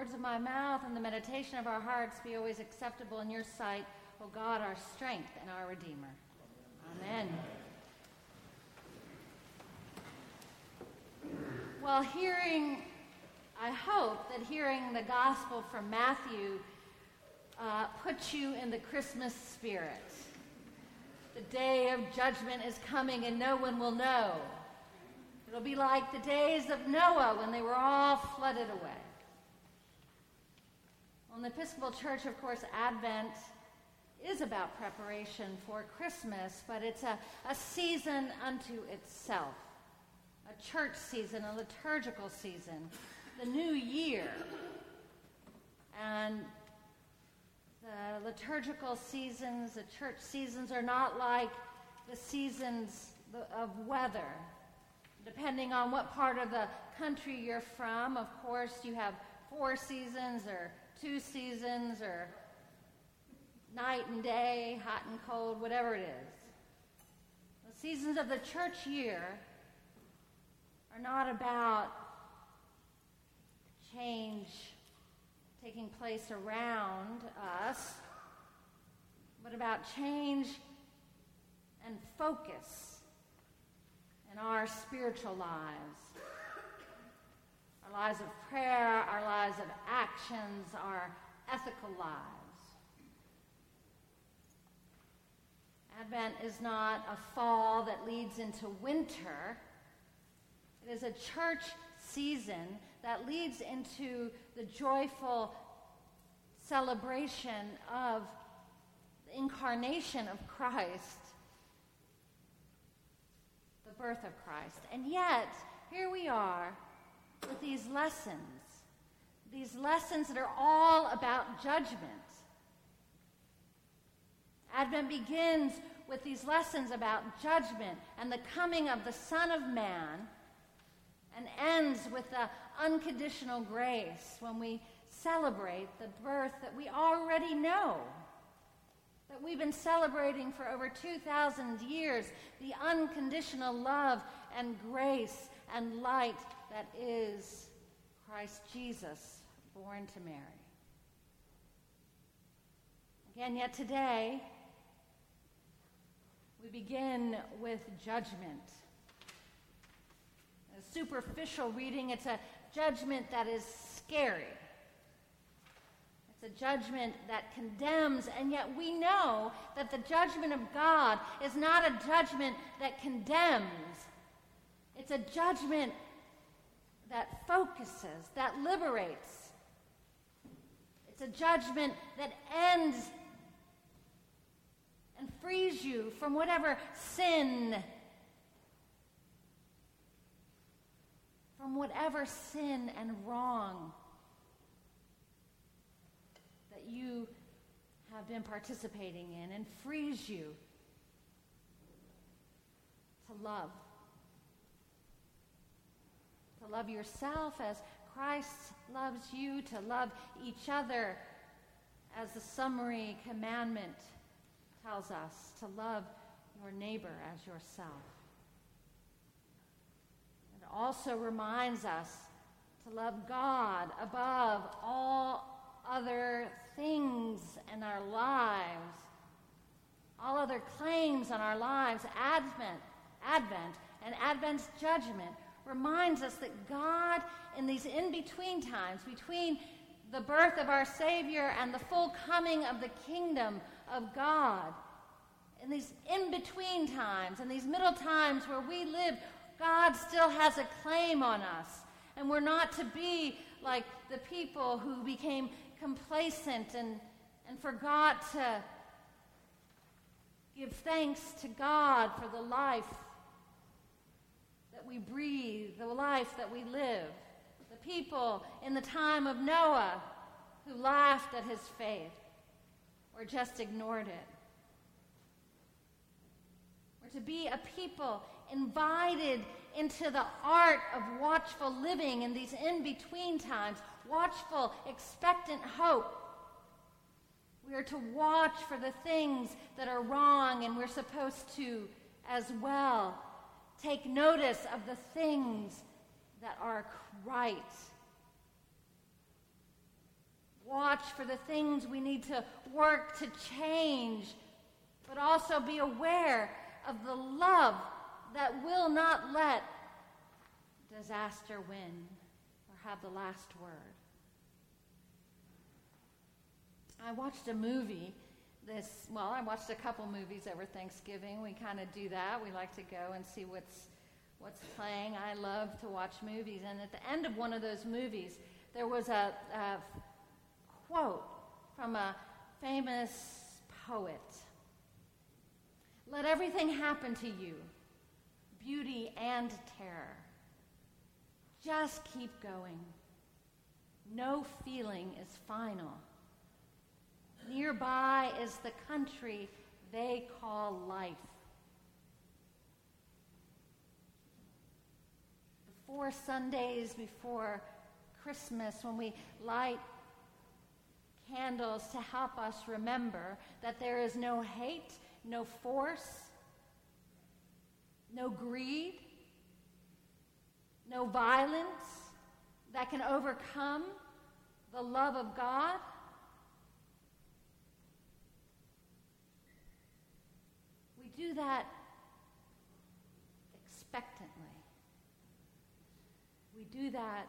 words of my mouth and the meditation of our hearts be always acceptable in your sight, O God, our strength and our Redeemer. Amen. Well, hearing, I hope that hearing the gospel from Matthew uh, puts you in the Christmas spirit. The day of judgment is coming and no one will know. It'll be like the days of Noah when they were all flooded away. Well, in the Episcopal Church, of course, Advent is about preparation for Christmas, but it's a, a season unto itself a church season, a liturgical season, the new year. And the liturgical seasons, the church seasons are not like the seasons of weather. Depending on what part of the country you're from, of course, you have four seasons or two seasons or night and day, hot and cold, whatever it is. The seasons of the church year are not about change taking place around us, but about change and focus in our spiritual lives. Our lives of prayer, our lives of actions, our ethical lives. Advent is not a fall that leads into winter. It is a church season that leads into the joyful celebration of the incarnation of Christ, the birth of Christ. And yet, here we are with these lessons, these lessons that are all about judgment. Advent begins with these lessons about judgment and the coming of the Son of Man and ends with the unconditional grace when we celebrate the birth that we already know, that we've been celebrating for over 2,000 years, the unconditional love and grace and light that is Christ Jesus, born to Mary. Again, yet today, we begin with judgment A superficial reading, it's a judgment that is scary. It's a judgment that condemns, and yet we know that the judgment of God is not a judgment that condemns. It's a judgment that focuses, that liberates. It's a judgment that ends and frees you from whatever sin from whatever sin and wrong that you have been participating in and frees you to love. To love yourself as Christ loves you, to love each other as the summary commandment tells us, to love your neighbor as yourself It also reminds us to love God above all other things in our lives, all other claims on our lives. Advent, Advent, and Advent's judgment reminds us that God, in these in between times, between the birth of our Savior and the full coming of the kingdom of God, in these in between times, in these middle times where we live God still has a claim on us. And we're not to be like the people who became complacent and, and forgot to give thanks to God for the life we breathe, the life that we live. The people in the time of Noah who laughed at his faith or just ignored it. We're to be a people invited into the art of watchful living in these in between times, watchful, expectant hope. We are to watch for the things that are wrong, and we're supposed to, as well, take notice of the things that are right. watch for the things we need to work to change, but also be aware of the love that will not let disaster win or have the last word. I watched a movie this, well, I watched a couple movies over Thanksgiving. We kind of do that. We like to go and see what's, what's playing. I love to watch movies. And at the end of one of those movies, there was a, a quote from a famous poet Let everything happen to you, beauty and terror. Just keep going. No feeling is final. Nearby is the country they call life. The four Sundays before Christmas, when we light candles to help us remember that there is no hate, no force, no greed, no violence that can overcome the love of God. Do that expectantly. We do that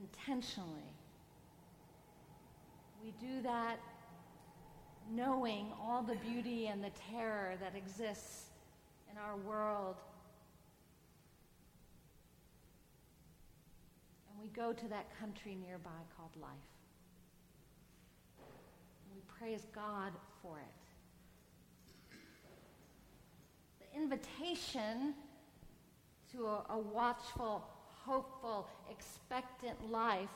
intentionally. We do that knowing all the beauty and the terror that exists in our world. And we go to that country nearby called life. And we praise God for it. Invitation to a, a watchful, hopeful, expectant life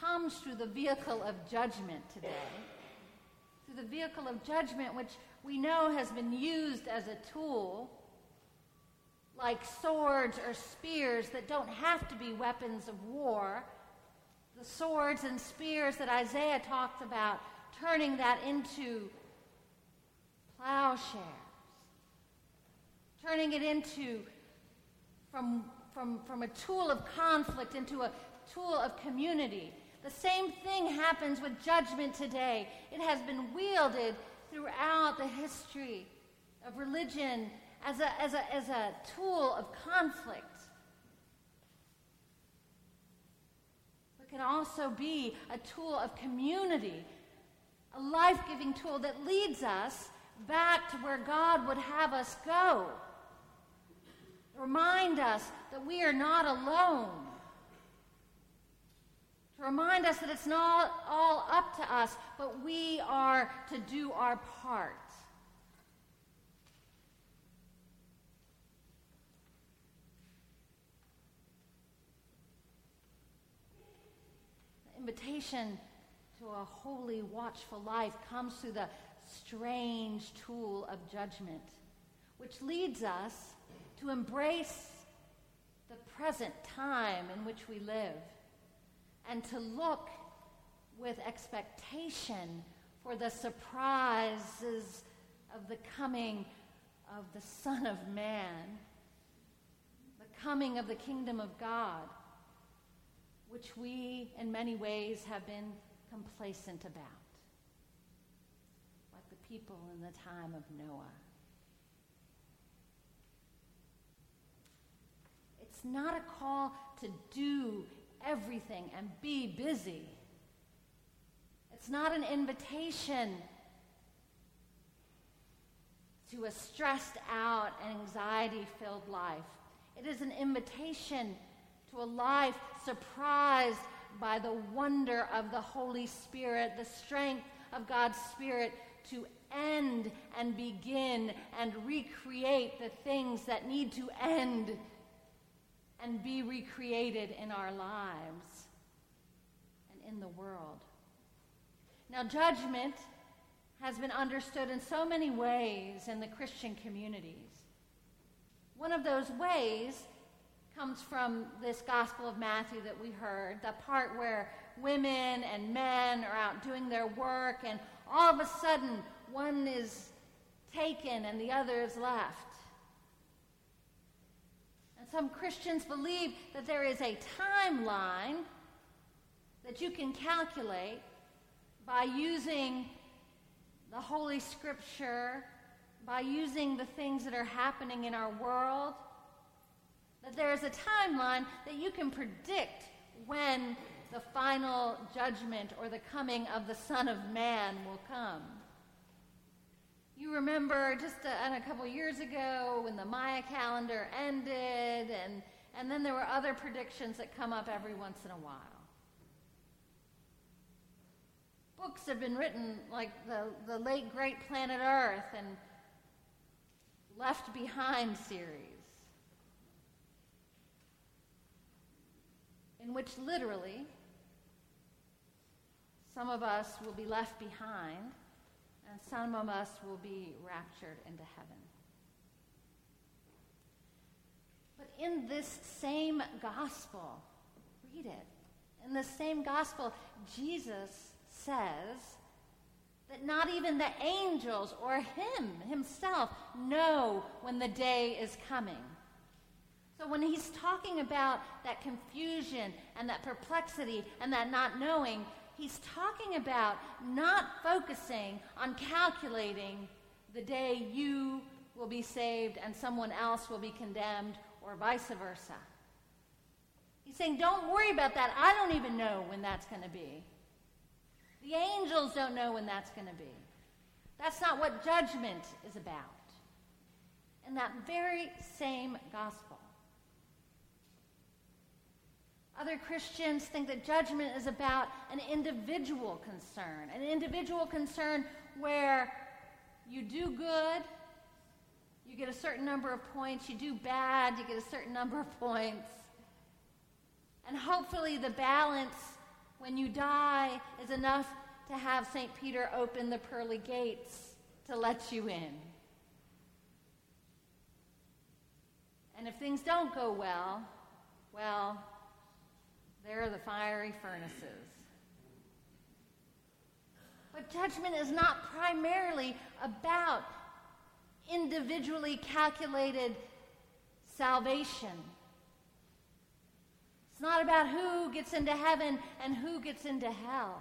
comes through the vehicle of judgment today. Through the vehicle of judgment, which we know has been used as a tool, like swords or spears that don't have to be weapons of war. The swords and spears that Isaiah talked about, turning that into plowshares turning it into from, from, from a tool of conflict into a tool of community. The same thing happens with judgment today. It has been wielded throughout the history of religion as a, as a, as a tool of conflict. It can also be a tool of community, a life giving tool that leads us back to where God would have us go. Remind us that we are not alone. To remind us that it's not all up to us, but we are to do our part. The invitation to a holy, watchful life comes through the strange tool of judgment, which leads us to embrace the present time in which we live, and to look with expectation for the surprises of the coming of the Son of Man, the coming of the kingdom of God, which we in many ways have been complacent about, like the people in the time of Noah. It's not a call to do everything and be busy. It's not an invitation to a stressed out, and anxiety filled life. It is an invitation to a life surprised by the wonder of the Holy Spirit, the strength of God's Spirit to end and begin and recreate the things that need to end and be recreated in our lives and in the world. Now, judgment has been understood in so many ways in the Christian communities. One of those ways comes from this Gospel of Matthew that we heard, the part where women and men are out doing their work, and all of a sudden one is taken and the other is left. Some Christians believe that there is a timeline, that you can calculate by using the Holy Scripture, by using the things that are happening in our world, that there is a timeline that you can predict when the final judgment or the coming of the Son of Man will come. You remember just a, a couple years ago when the Maya calendar ended, and, and then there were other predictions that come up every once in a while. Books have been written like the, the late great Planet Earth and Left Behind series, in which literally some of us will be left behind and some of us will be raptured into heaven. But in this same gospel, read it. In the same gospel, Jesus says that not even the angels or him himself know when the day is coming. So when he's talking about that confusion and that perplexity and that not knowing, he's talking about not focusing on calculating the day you will be saved and someone else will be condemned or vice versa. He's saying, don't worry about that. I don't even know when that's going to be. The angels don't know when that's going to be. That's not what judgment is about. In that very same gospel. Other Christians think that judgment is about an individual concern, an individual concern where you do good, you get a certain number of points, you do bad, you get a certain number of points. And hopefully, the balance when you die is enough to have St. Peter open the pearly gates to let you in. And if things don't go well, well, there are the fiery furnaces. But judgment is not primarily about individually calculated salvation. It's not about who gets into heaven and who gets into hell.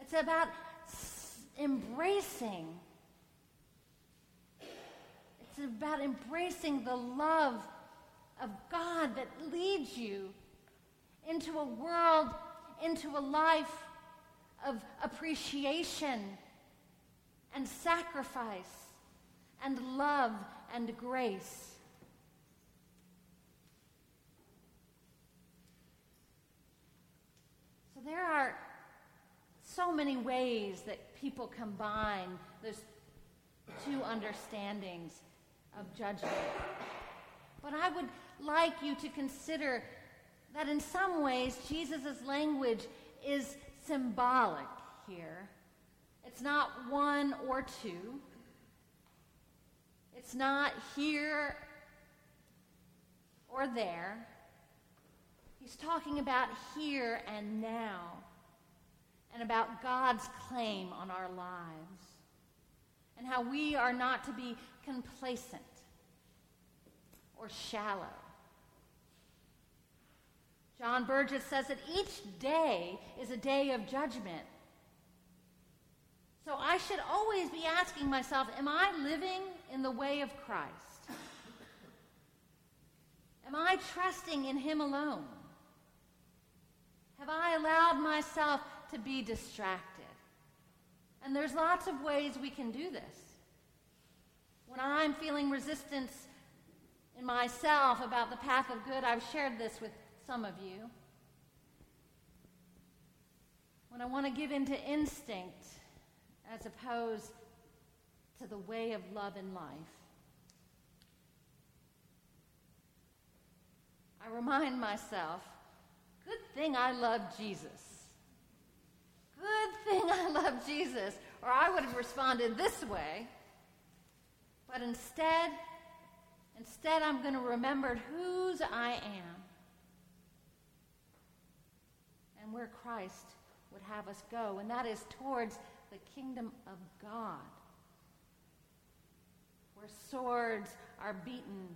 It's about embracing. It's about embracing the love of God that leads you into a world, into a life of appreciation and sacrifice and love and grace. So there are so many ways that people combine those two understandings of judgment. But I would like you to consider that in some ways Jesus' language is symbolic here. It's not one or two. It's not here or there. He's talking about here and now and about God's claim on our lives and how we are not to be complacent or shallow. John Burgess says that each day is a day of judgment. So I should always be asking myself, am I living in the way of Christ? Am I trusting in Him alone? Have I allowed myself to be distracted? And there's lots of ways we can do this. When I'm feeling resistance in myself about the path of good, I've shared this with some of you. When I want to give into instinct as opposed to the way of love and life, I remind myself good thing I love Jesus. Good thing I love Jesus. Or I would have responded this way. But instead, instead I'm going to remember whose I am and where Christ would have us go, and that is towards the kingdom of God, where swords are beaten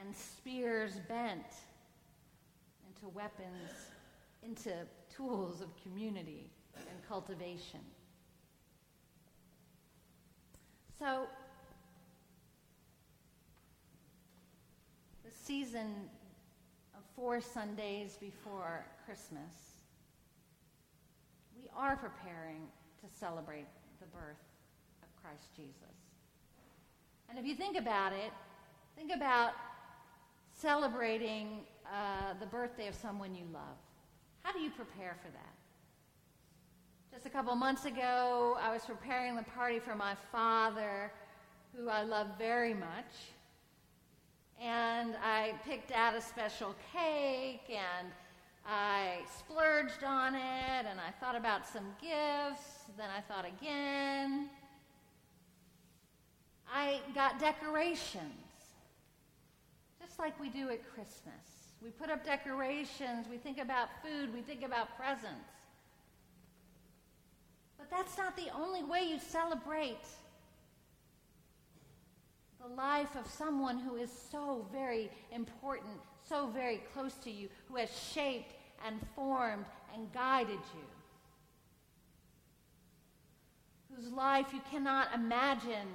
and spears bent into weapons, into tools of community and cultivation. So, the season four Sundays before Christmas, we are preparing to celebrate the birth of Christ Jesus. And if you think about it, think about celebrating uh, the birthday of someone you love. How do you prepare for that? Just a couple months ago, I was preparing the party for my father, who I love very much. And I picked out a special cake and I splurged on it and I thought about some gifts. Then I thought again. I got decorations, just like we do at Christmas. We put up decorations, we think about food, we think about presents. But that's not the only way you celebrate the life of someone who is so very important, so very close to you, who has shaped and formed and guided you, whose life you cannot imagine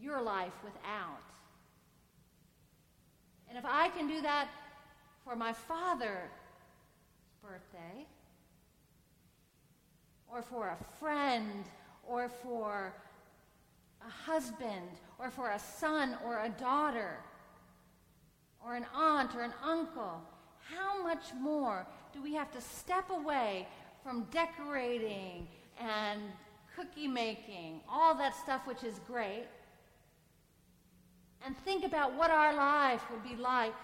your life without. And if I can do that for my father's birthday, or for a friend, or for a husband, or for a son or a daughter, or an aunt or an uncle, how much more do we have to step away from decorating and cookie making, all that stuff which is great, and think about what our life would be like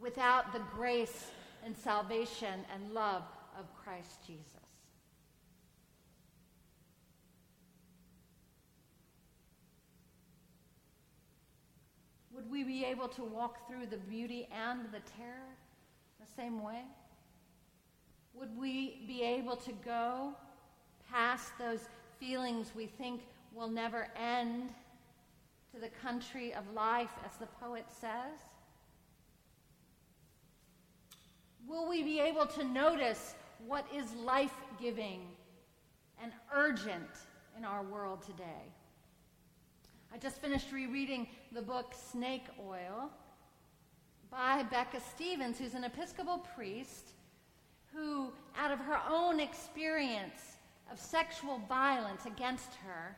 without the grace and salvation and love of Christ Jesus. We be able to walk through the beauty and the terror the same way? Would we be able to go past those feelings we think will never end to the country of life, as the poet says? Will we be able to notice what is life giving and urgent in our world today? I just finished rereading the book Snake Oil by Becca Stevens, who's an Episcopal priest who, out of her own experience of sexual violence against her,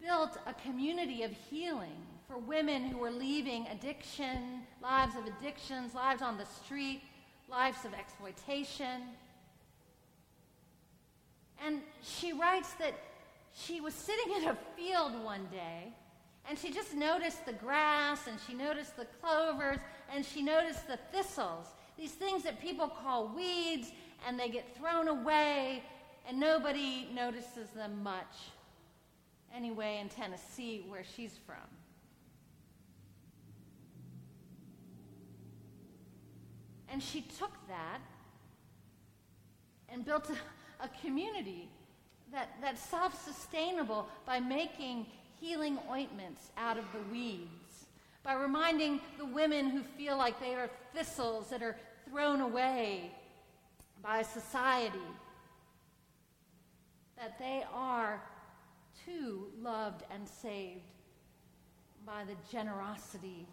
built a community of healing for women who were leaving addiction, lives of addictions, lives on the street, lives of exploitation. And she writes that she was sitting in a field one day and she just noticed the grass and she noticed the clovers and she noticed the thistles, these things that people call weeds and they get thrown away and nobody notices them much anyway in Tennessee, where she's from. And she took that and built a, a community that, that's self sustainable by making healing ointments out of the weeds, by reminding the women who feel like they are thistles that are thrown away by society that they are too loved and saved by the generosity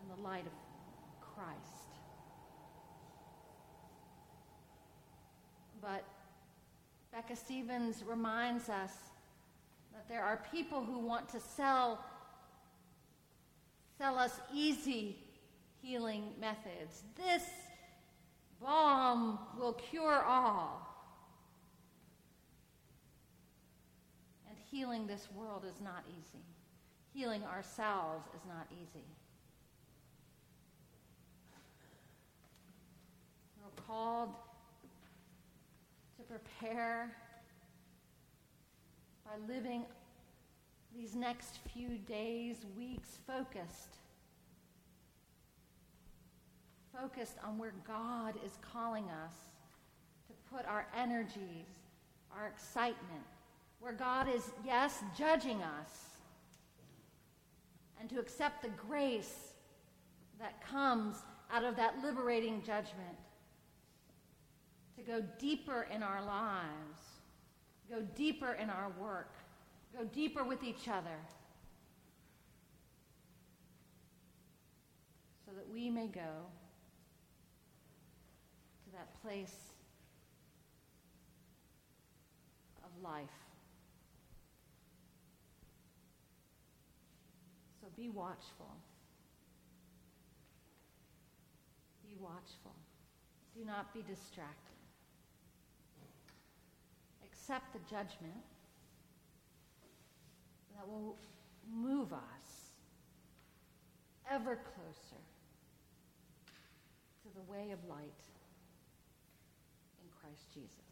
and the light of Christ. But Becca Stevens reminds us that there are people who want to sell sell us easy healing methods. This balm will cure all. And healing this world is not easy. Healing ourselves is not easy. We're called prepare by living these next few days, weeks focused. Focused on where God is calling us to put our energies, our excitement, where God is, yes, judging us, and to accept the grace that comes out of that liberating judgment. To go deeper in our lives, go deeper in our work, go deeper with each other. So that we may go to that place of life. So be watchful. Be watchful. Do not be distracted. Accept the judgment that will move us ever closer to the way of light in Christ Jesus.